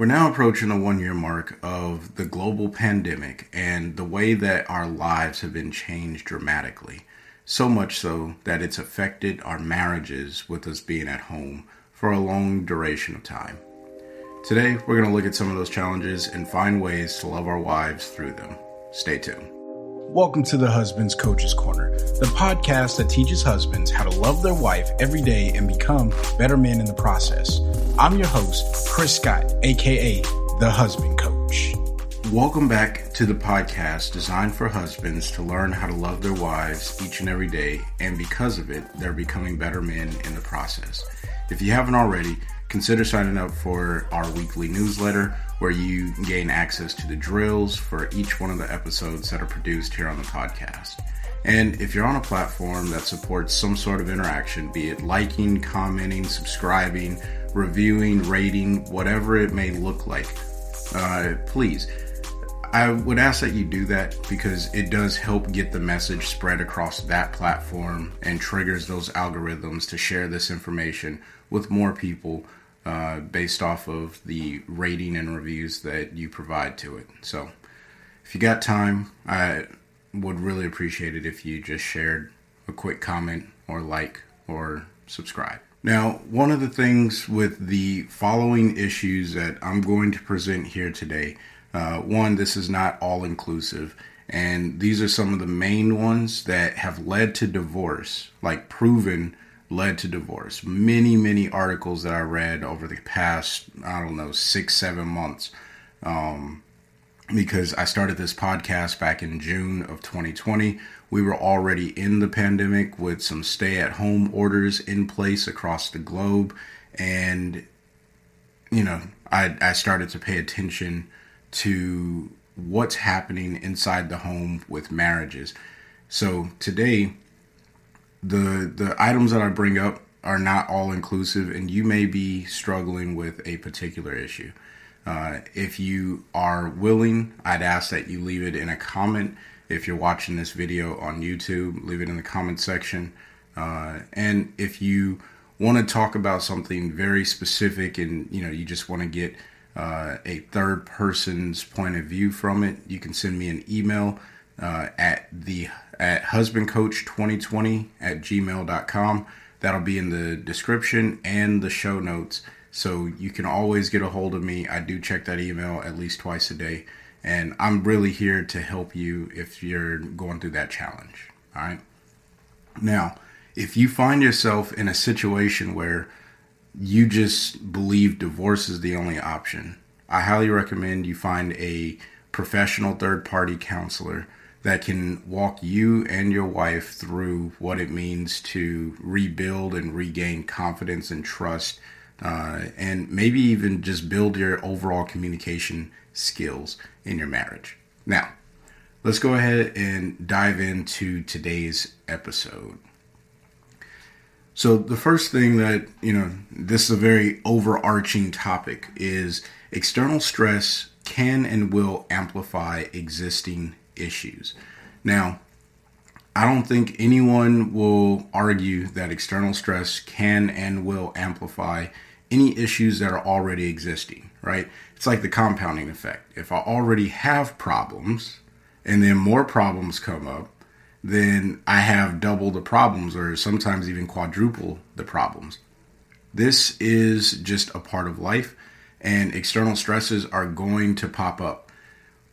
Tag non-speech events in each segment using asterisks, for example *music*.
We're now approaching the one year mark of the global pandemic and the way that our lives have been changed dramatically. So much so that it's affected our marriages with us being at home for a long duration of time. Today, we're going to look at some of those challenges and find ways to love our wives through them. Stay tuned. Welcome to the Husband's Coach's Corner, the podcast that teaches husbands how to love their wife every day and become better men in the process. I'm your host, Chris Scott, aka the Husband Coach. Welcome back to the podcast designed for husbands to learn how to love their wives each and every day, and because of it, they're becoming better men in the process. If you haven't already, consider signing up for our weekly newsletter where you gain access to the drills for each one of the episodes that are produced here on the podcast. And if you're on a platform that supports some sort of interaction, be it liking, commenting, subscribing, reviewing, rating, whatever it may look like, uh, please. I would ask that you do that because it does help get the message spread across that platform and triggers those algorithms to share this information with more people uh, based off of the rating and reviews that you provide to it. So, if you got time, I would really appreciate it if you just shared a quick comment or like or subscribe. Now, one of the things with the following issues that I'm going to present here today, uh, one, this is not all inclusive, and these are some of the main ones that have led to divorce, like proven led to divorce. Many, many articles that I read over the past, I don't know, six, seven months. Um, because I started this podcast back in June of 2020. We were already in the pandemic with some stay at home orders in place across the globe. And, you know, I, I started to pay attention to what's happening inside the home with marriages. So today, the the items that I bring up are not all inclusive, and you may be struggling with a particular issue. Uh, if you are willing, I'd ask that you leave it in a comment. If you're watching this video on YouTube, leave it in the comment section. Uh, and if you want to talk about something very specific, and you know you just want to get uh, a third person's point of view from it, you can send me an email uh, at the at husbandcoach2020 at gmail.com. That'll be in the description and the show notes. So you can always get a hold of me. I do check that email at least twice a day. And I'm really here to help you if you're going through that challenge. All right. Now, if you find yourself in a situation where you just believe divorce is the only option, I highly recommend you find a professional third party counselor that can walk you and your wife through what it means to rebuild and regain confidence and trust, uh, and maybe even just build your overall communication skills in your marriage. Now, let's go ahead and dive into today's episode. So, the first thing that, you know, this is a very overarching topic is external stress can and will amplify existing issues. Now, I don't think anyone will argue that external stress can and will amplify any issues that are already existing, right? It's like the compounding effect. If I already have problems and then more problems come up, then I have double the problems or sometimes even quadruple the problems. This is just a part of life, and external stresses are going to pop up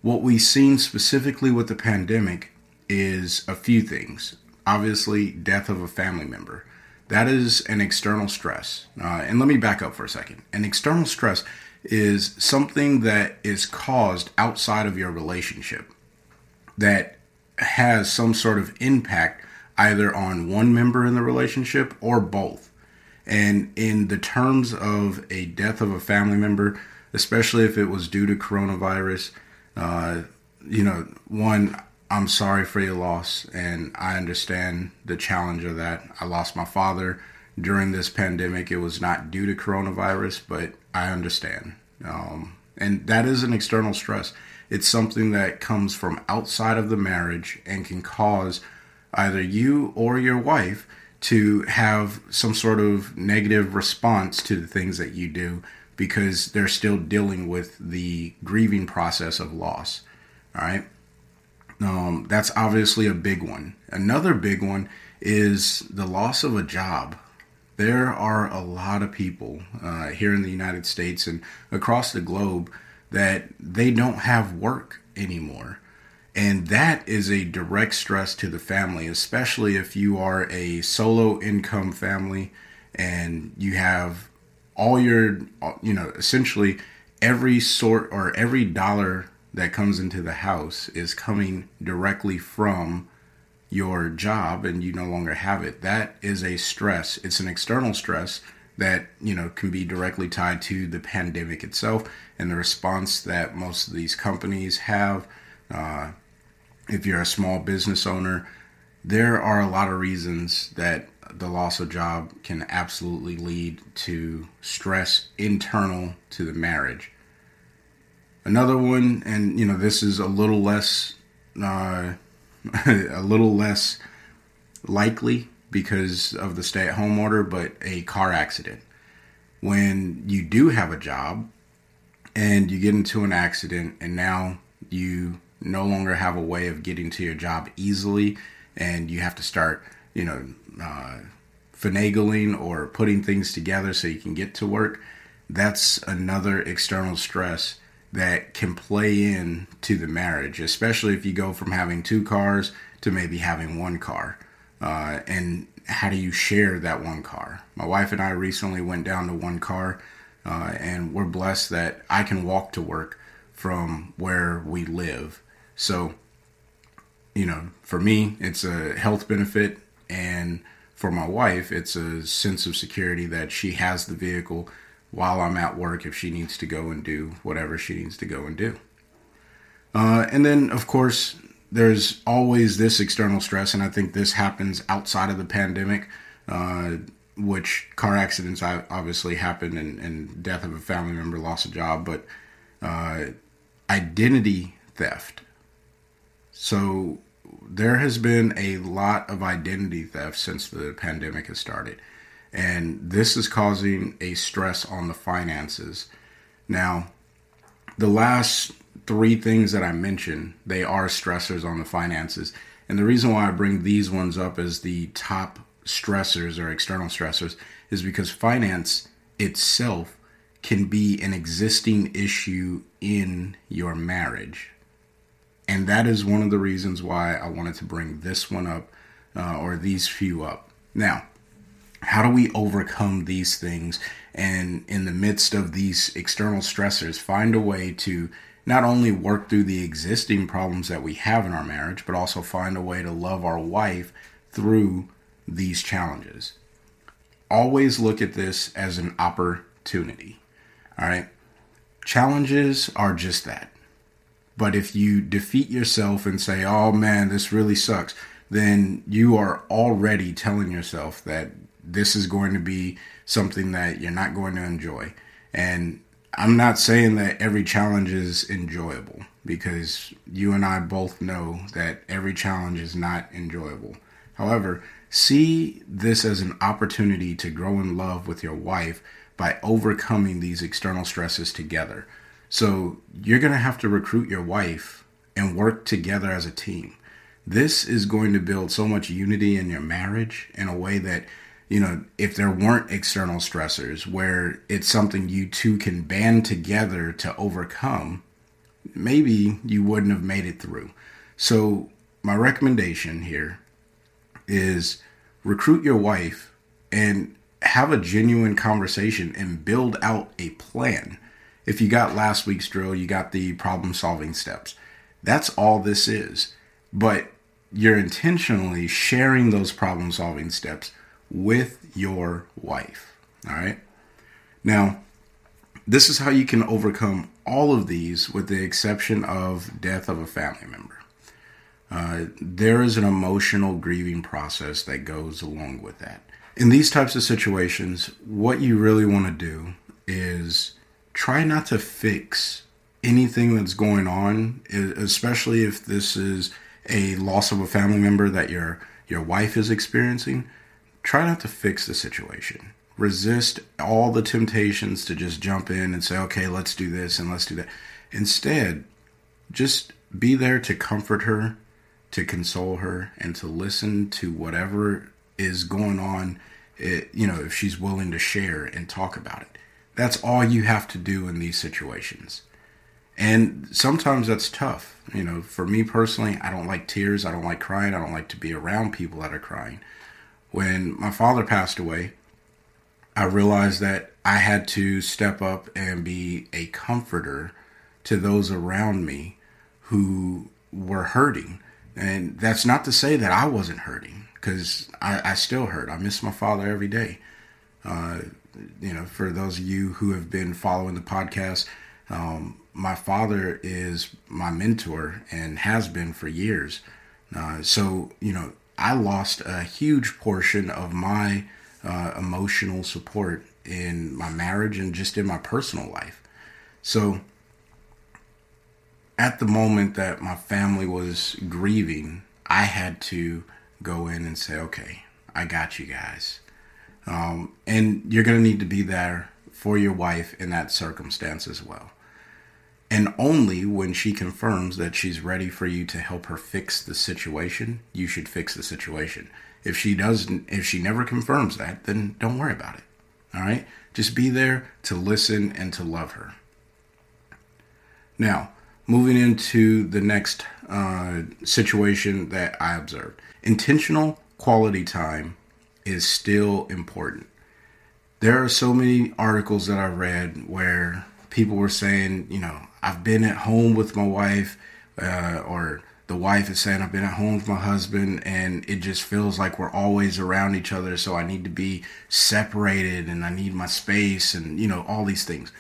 what we've seen specifically with the pandemic is a few things. Obviously, death of a family member. That is an external stress. Uh, and let me back up for a second. An external stress is something that is caused outside of your relationship that has some sort of impact either on one member in the relationship or both. And in the terms of a death of a family member, especially if it was due to coronavirus, uh, you know, one, I'm sorry for your loss, and I understand the challenge of that. I lost my father during this pandemic. It was not due to coronavirus, but I understand. Um, and that is an external stress. It's something that comes from outside of the marriage and can cause either you or your wife to have some sort of negative response to the things that you do because they're still dealing with the grieving process of loss. All right. Um, that's obviously a big one. Another big one is the loss of a job. There are a lot of people uh, here in the United States and across the globe that they don't have work anymore. And that is a direct stress to the family, especially if you are a solo income family and you have all your, you know, essentially every sort or every dollar that comes into the house is coming directly from your job and you no longer have it. That is a stress. It's an external stress that, you know, can be directly tied to the pandemic itself and the response that most of these companies have. Uh, if you're a small business owner, there are a lot of reasons that the loss of job can absolutely lead to stress internal to the marriage. Another one, and you know, this is a little less, uh, *laughs* a little less likely because of the stay-at-home order, but a car accident. When you do have a job and you get into an accident, and now you no longer have a way of getting to your job easily, and you have to start, you know, uh, finagling or putting things together so you can get to work. That's another external stress that can play in to the marriage, especially if you go from having two cars to maybe having one car. Uh, and how do you share that one car? My wife and I recently went down to one car, uh, and we're blessed that I can walk to work from where we live. So, you know, for me, it's a health benefit, and for my wife, it's a sense of security that she has the vehicle while I'm at work if she needs to go and do whatever she needs to go and do. Uh, and then, of course, there's always this external stress, and I think this happens outside of the pandemic, uh, which car accidents obviously happen and, and, death of a family member, loss of job, but uh, identity theft. So there has been a lot of identity theft since the pandemic has started and this is causing a stress on the finances. Now, the last three things that I mentioned, they are stressors on the finances. And the reason why I bring these ones up as the top stressors or external stressors is because finance itself can be an existing issue in your marriage. And that is one of the reasons why I wanted to bring this one up uh, or these few up. Now, how do we overcome these things and in the midst of these external stressors find a way to not only work through the existing problems that we have in our marriage but also find a way to love our wife through these challenges? Always look at this as an opportunity all right? Challenges are just that but if you defeat yourself and say oh man this really sucks then you are already telling yourself that this is going to be something that you're not going to enjoy. And I'm not saying that every challenge is enjoyable because you and I both know that every challenge is not enjoyable. However, see this as an opportunity to grow in love with your wife by overcoming these external stresses together. So you're going to have to recruit your wife and work together as a team. This is going to build so much unity in your marriage in a way that you know, if there weren't external stressors where it's something you two can band together to overcome, maybe you wouldn't have made it through. So, my recommendation here is recruit your wife and have a genuine conversation and build out a plan. If you got last week's drill, you got the problem solving steps. That's all this is. But you're intentionally sharing those problem solving steps with your wife. All right. Now, this is how you can overcome all of these with the exception of death of a family member. Uh, there is an emotional grieving process that goes along with that. In these types of situations, what you really want to do is try not to fix anything that's going on, especially if this is a loss of a family member that your your wife is experiencing. Try not to fix the situation. Resist all the temptations to just jump in and say, "Okay, let's do this and let's do that." Instead, just be there to comfort her to console her and to listen to whatever is going on, it, you know, if she's willing to share and talk about it. That's all you have to do in these situations. And sometimes that's tough. You know, for me personally, I don't like tears. I don't like crying. I don't like to be around people that are crying. When my father passed away, I realized that I had to step up and be a comforter to those around me who were hurting and that's not to say that I wasn't hurting, because I, I, still hurt. I miss my father every day. Uh, you know, for those of you who have been following the podcast, um, my father is my mentor and has been for years. Uh, so, you know, I lost a huge portion of my uh, emotional support in my marriage and just in my personal life. So, at the moment that my family was grieving, I had to go in and say, okay, I got you guys. Um, and you're going to need to be there for your wife in that circumstance as well. And only when she confirms that she's ready for you to help her fix the situation, you should fix the situation. If she doesn't, if she never confirms that, then don't worry about it. All right? Just be there to listen and to love her. Now, moving into the next uh, situation that I observed. Intentional quality time is still important. There are so many articles that I read where people were saying, you know, I've been at home with my wife, uh, or the wife is saying, I've been at home with my husband, and it just feels like we're always around each other, so I need to be separated and I need my space, and, you know, all these things.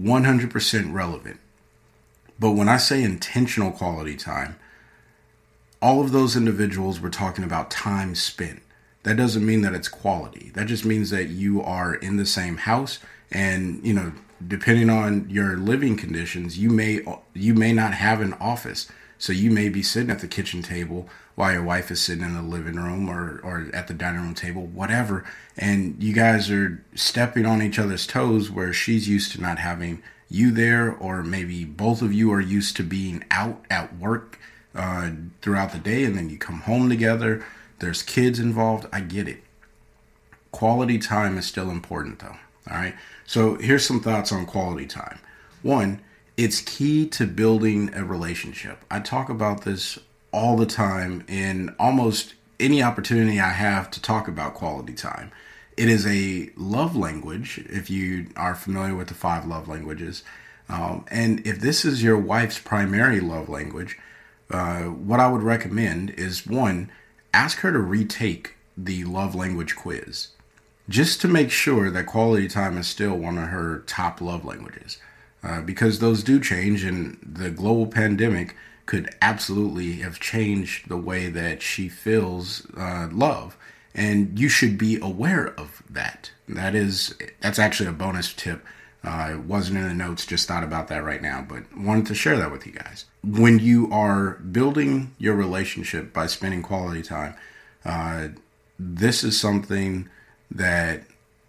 100% relevant but when I say intentional quality time, all of those individuals were talking about time spent. That doesn't mean that it's quality. That just means that you are in the same house and, you know, depending on your living conditions, you may you may not have an office. So you may be sitting at the kitchen table while your wife is sitting in the living room or, or at the dining room table, whatever. And you guys are stepping on each other's toes where she's used to not having you there, or maybe both of you are used to being out at work uh, throughout the day and then you come home together. There's kids involved. I get it. Quality time is still important though. All right. So here's some thoughts on quality time. One, it's key to building a relationship. I talk about this all the time in almost any opportunity I have to talk about quality time. It is a love language, if you are familiar with the five love languages. Um, and if this is your wife's primary love language, uh, what I would recommend is one, ask her to retake the love language quiz just to make sure that quality time is still one of her top love languages. Uh, because those do change, and the global pandemic could absolutely have changed the way that she feels uh, love and you should be aware of that. That is that's actually a bonus tip. Uh, wasn't in the notes, just thought about that right now, but wanted to share that with you guys. When you are building your relationship by spending quality time, uh, this is something that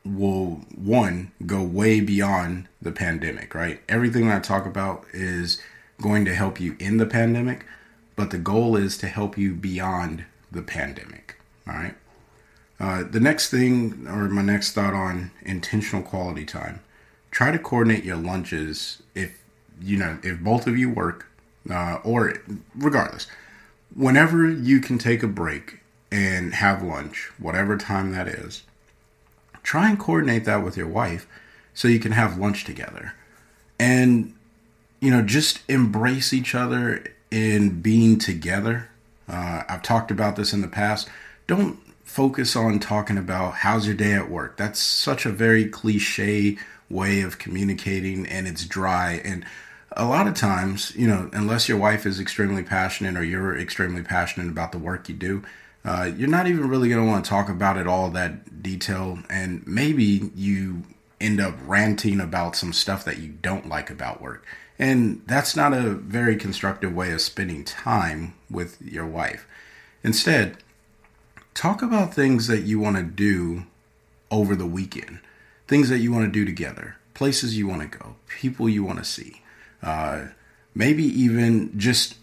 will one go way beyond the pandemic, right? Everything I talk about is going to help you in the pandemic, but the goal is to help you beyond the pandemic, all right? Uh, the next thing, or my next thought on intentional quality time, try to coordinate your lunches if you know if both of you work, uh, or regardless, whenever you can take a break and have lunch, whatever time that is. Try and coordinate that with your wife so you can have lunch together, and you know just embrace each other in being together. Uh, I've talked about this in the past. Don't focus on talking about how's your day at work. That's such a very cliche way of communicating and it's dry. And a lot of times, you know, unless your wife is extremely passionate or you're extremely passionate about the work you do, uh, you're not even really going to want to talk about it all that detail. And maybe you end up ranting about some stuff that you don't like about work. And that's not a very constructive way of spending time with your wife. Instead, talk about things that you want to do over the weekend, things that you want to do together, places you want to go, people you want to see. Uh, maybe even just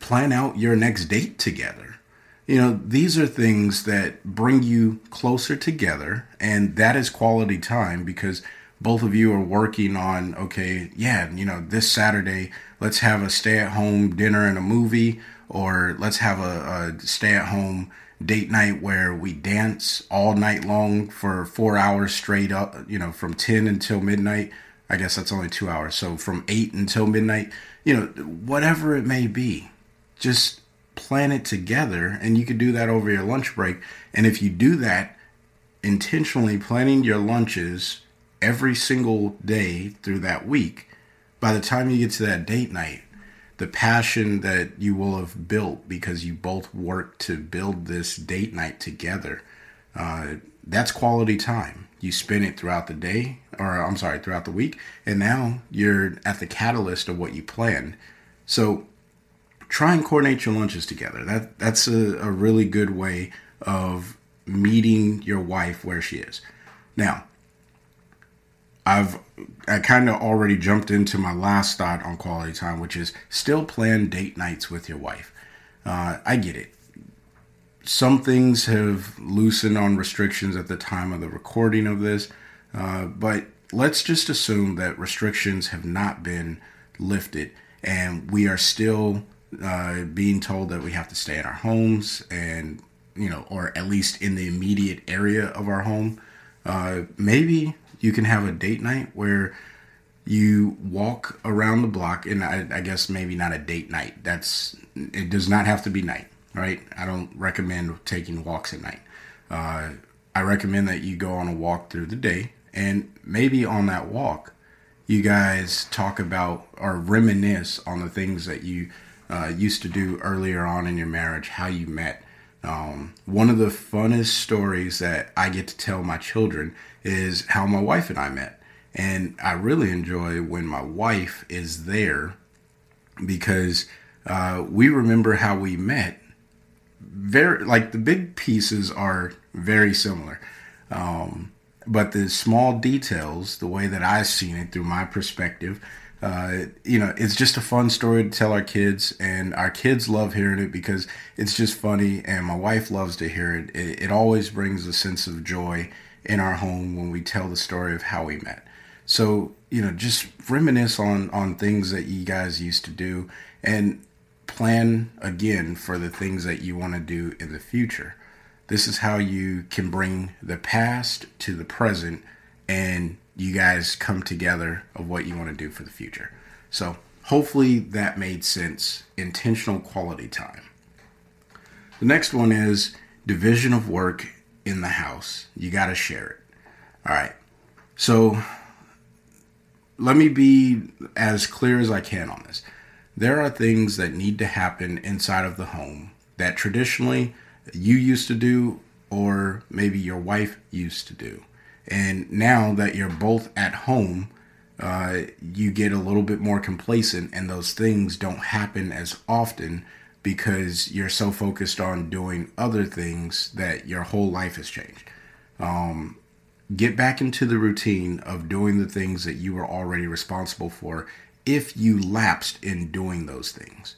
plan out your next date together. You know, these are things that bring you closer together, and that is quality time because both of you are working on, okay, yeah, you know, this Saturday, let's have a stay at home dinner and a movie, or let's have a, a stay at home date night where we dance all night long for four hours straight up, you know, from 10 until midnight. I guess that's only two hours. So from 8 until midnight, you know, whatever it may be, just plan it together. And you could do that over your lunch break. And if you do that, intentionally planning your lunches every single day through that week, by the time you get to that date night, the passion that you will have built because you both worked to build this date night together. Uh, that's quality time. You spend it throughout the day, or I'm sorry, throughout the week, and now you're at the catalyst of what you planned. So try and coordinate your lunches together. That that's a, a really good way of meeting your wife where she is. Now, I've I kind of already jumped into my last thought on quality time, which is still plan date nights with your wife. Uh, I get it. Some things have loosened on restrictions at the time of the recording of this, uh, but let's just assume that restrictions have not been lifted and we are still uh, being told that we have to stay in our homes and, you know, or at least in the immediate area of our home. Uh, maybe you can have a date night where you walk around the block and I, I, guess maybe not a date night. That's it does not have to be night right? I don't recommend taking walks at night. Uh, i recommend that you go on a walk through the day and maybe on that walk you guys talk about or reminisce on the things that you uh, used to do earlier on in your marriage how you met um, one of the funnest stories that I get to tell my children is how my wife and I met. And I really enjoy when my wife is there because uh, we remember how we met. Very like the big pieces are very similar, um, but the small details, the way that I've seen it through my perspective, uh, you know, it's just a fun story to tell our kids, and our kids love hearing it because it's just funny, and my wife loves to hear it. It, it always brings a sense of joy in our home when we tell the story of how we met. So, you know, just reminisce on on things that you guys used to do, and plan again for the things that you want to do in the future. This is how you can bring the past to the present and you guys come together of what you want to do for the future. So hopefully that made sense. Intentional quality time. The next one is division of work in the house. You got to share it. All right. So let me be as clear as I can on this. There are things that need to happen inside of the home that traditionally you used to do, or maybe your wife used to do. And now that you're both at home, uh, you get a little bit more complacent, and those things don't happen as often because you're so focused on doing other things that your whole life has changed. Um, get back into the routine of doing the things that you were already responsible for if you lapsed in doing those things.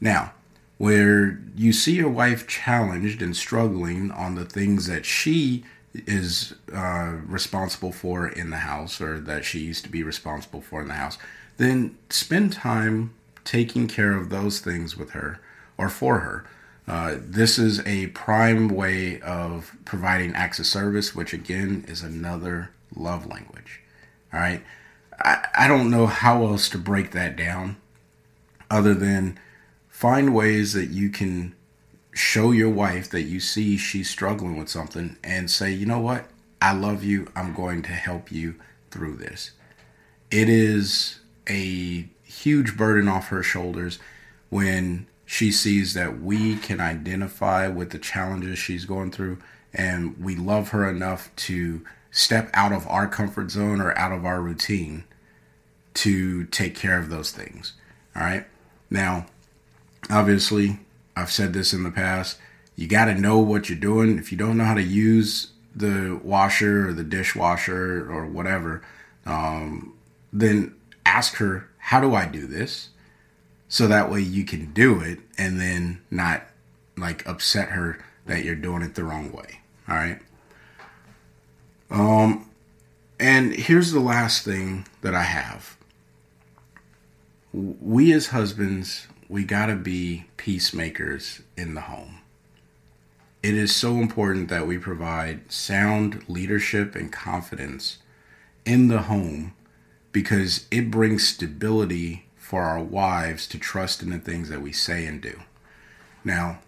Now, where you see your wife challenged and struggling on the things that she is uh, responsible for in the house or that she used to be responsible for in the house, then spend time taking care of those things with her or for her. Uh, this is a prime way of providing acts of service, which again is another love language. All right. I, I don't know how else to break that down other than find ways that you can show your wife that you see she's struggling with something and say, you know what? I love you. I'm going to help you through this. It is a huge burden off her shoulders when she sees that we can identify with the challenges she's going through and we love her enough to step out of our comfort zone or out of our routine to take care of those things. All right. Now, obviously, I've said this in the past. You got to know what you're doing. If you don't know how to use the washer or the dishwasher or whatever, um, then ask her, How do I do this? So that way you can do it and then not like upset her that you're doing it the wrong way. All right. Um, and here's the last thing that I have. We as husbands, we got to be peacemakers in the home. It is so important that we provide sound leadership and confidence in the home because it brings stability for our wives to trust in the things that we say and do. Now,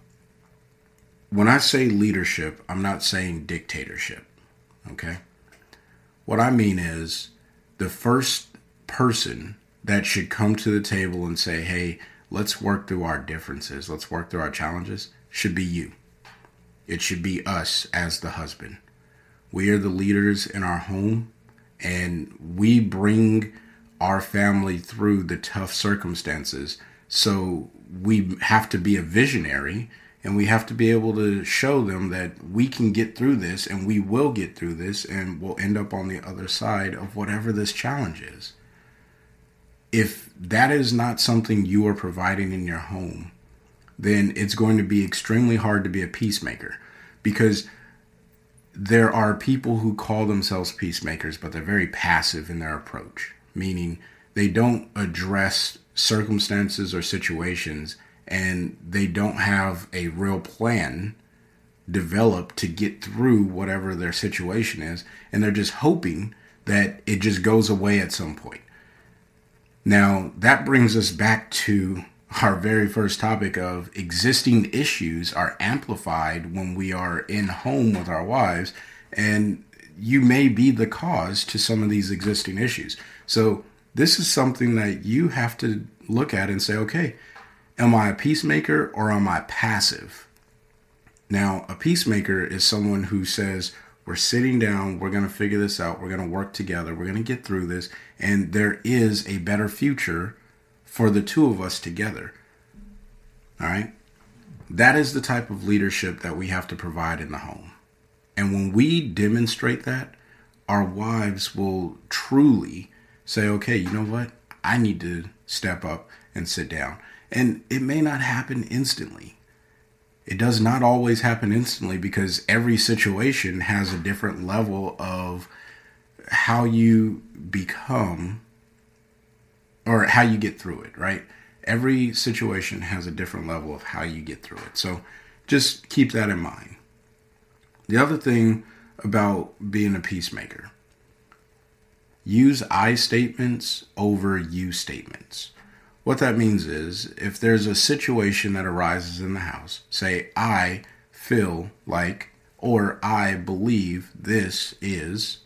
when I say leadership, I'm not saying dictatorship. Okay? What I mean is the first person that should come to the table and say, hey, let's work through our differences, let's work through our challenges, should be you. It should be us as the husband. We are the leaders in our home, and we bring our family through the tough circumstances. So we have to be a visionary and we have to be able to show them that we can get through this and we will get through this and we'll end up on the other side of whatever this challenge is. If that is not something you are providing in your home, then it's going to be extremely hard to be a peacemaker because there are people who call themselves peacemakers, but they're very passive in their approach, meaning they don't address circumstances or situations and they don't have a real plan developed to get through whatever their situation is and they're just hoping that it just goes away at some point. Now, that brings us back to our very first topic of existing issues are amplified when we are in home with our wives and you may be the cause to some of these existing issues. So, this is something that you have to look at and say, okay, Am I a peacemaker or am I passive? Now, a peacemaker is someone who says, We're sitting down, we're going to figure this out, we're going to work together, we're going to get through this, and there is a better future for the two of us together. All right? That is the type of leadership that we have to provide in the home. And when we demonstrate that, our wives will truly say, okay, you know what? I need to step up and sit down. And it may not happen instantly. It does not always happen instantly because every situation has a different level of how you become or how you get through it, right? Every situation has a different level of how you get through it. So just keep that in mind. The other thing about being a peacemaker use I statements over you statements. What that means is if there's a situation that arises in the house, say, I feel like, or I believe this is,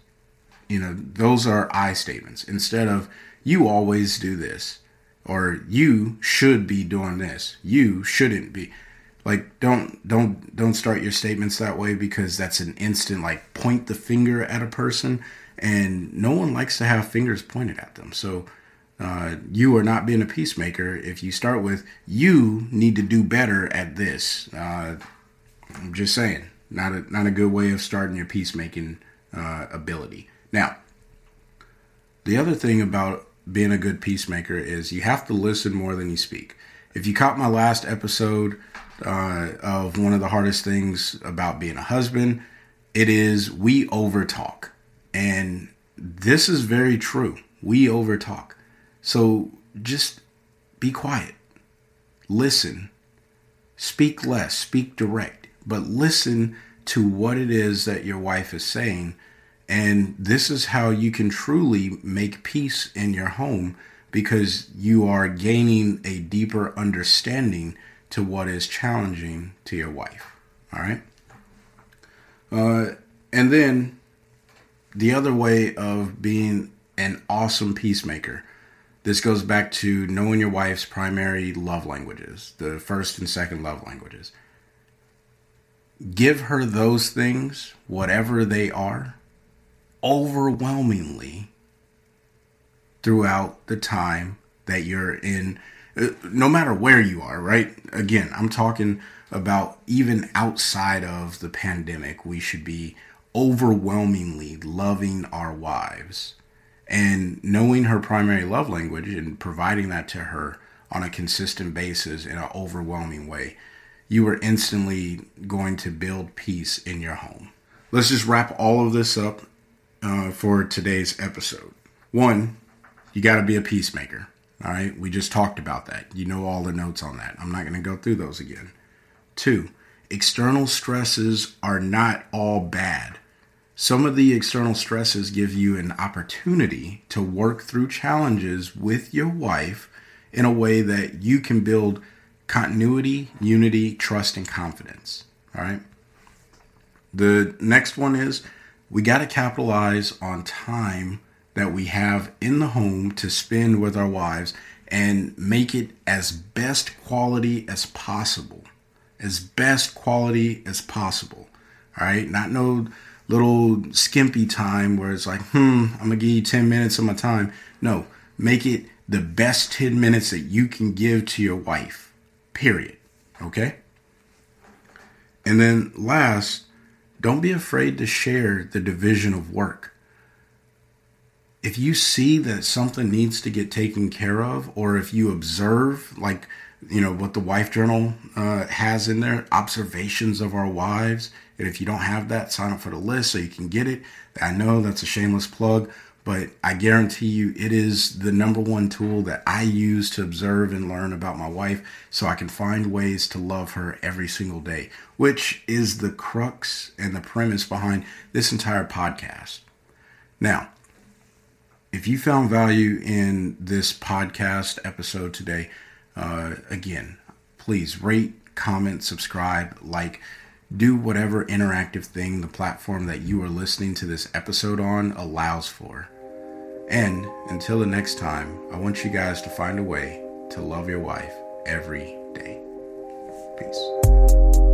you know, those are I statements instead of you always do this or you should be doing this. You shouldn't be. Like don't don't don't start your statements that way because that's an instant like point the finger at a person and no one likes to have fingers pointed at them. So uh, you are not being a peacemaker if you start with you need to do better at this. Uh, I'm just saying, not a not a good way of starting your peacemaking uh, ability. Now, the other thing about being a good peacemaker is you have to listen more than you speak. If you caught my last episode uh, of one of the hardest things about being a husband, it is we overtalk, and this is very true. We overtalk so just be quiet. Listen. Speak less, speak direct, but listen to what it is that your wife is saying. And this is how you can truly make peace in your home because you are gaining a deeper understanding to what is challenging to your wife. All right. Uh, and then the other way of being an awesome peacemaker. This goes back to knowing your wife's primary love languages, the first and second love languages. Give her those things, whatever they are, overwhelmingly throughout the time that you're in, uh, no matter where you are, right? Again, I'm talking about even outside of the pandemic, we should be overwhelmingly loving our wives and knowing her primary love language and providing that to her on a consistent basis in an overwhelming way, you are instantly going to build peace in your home. Let's just wrap all of this up uh, for today's episode. One, you got to be a peacemaker. All right, we just talked about that. You know all the notes on that. I'm not going to go through those again. Two, external stresses are not all bad. Some of the external stresses give you an opportunity to work through challenges with your wife in a way that you can build continuity, unity, trust, and confidence. All right. The next one is we got to capitalize on time that we have in the home to spend with our wives and make it as best quality as possible. As best quality as possible. All right. Not no little skimpy time where it's like, hmm, I'm to give you 10 minutes of my time. No, make it the best 10 minutes that you can give to your wife. Period. Okay. And then last, don't be afraid to share the division of work. If you see that something needs to get taken care of, or if you observe, like, you know, what the wife journal uh, has in there, observations of our wives. And if you don't have that, sign up for the list so you can get it. I know that's a shameless plug, but I guarantee you it is the number one tool that I use to observe and learn about my wife so I can find ways to love her every single day, which is the crux and the premise behind this entire podcast. Now, if you found value in this podcast episode today, uh, again, please rate, comment, subscribe, like, do whatever interactive thing the platform that you are listening to this episode on allows for. And until the next time, I want you guys to find a way to love your wife every day. Peace.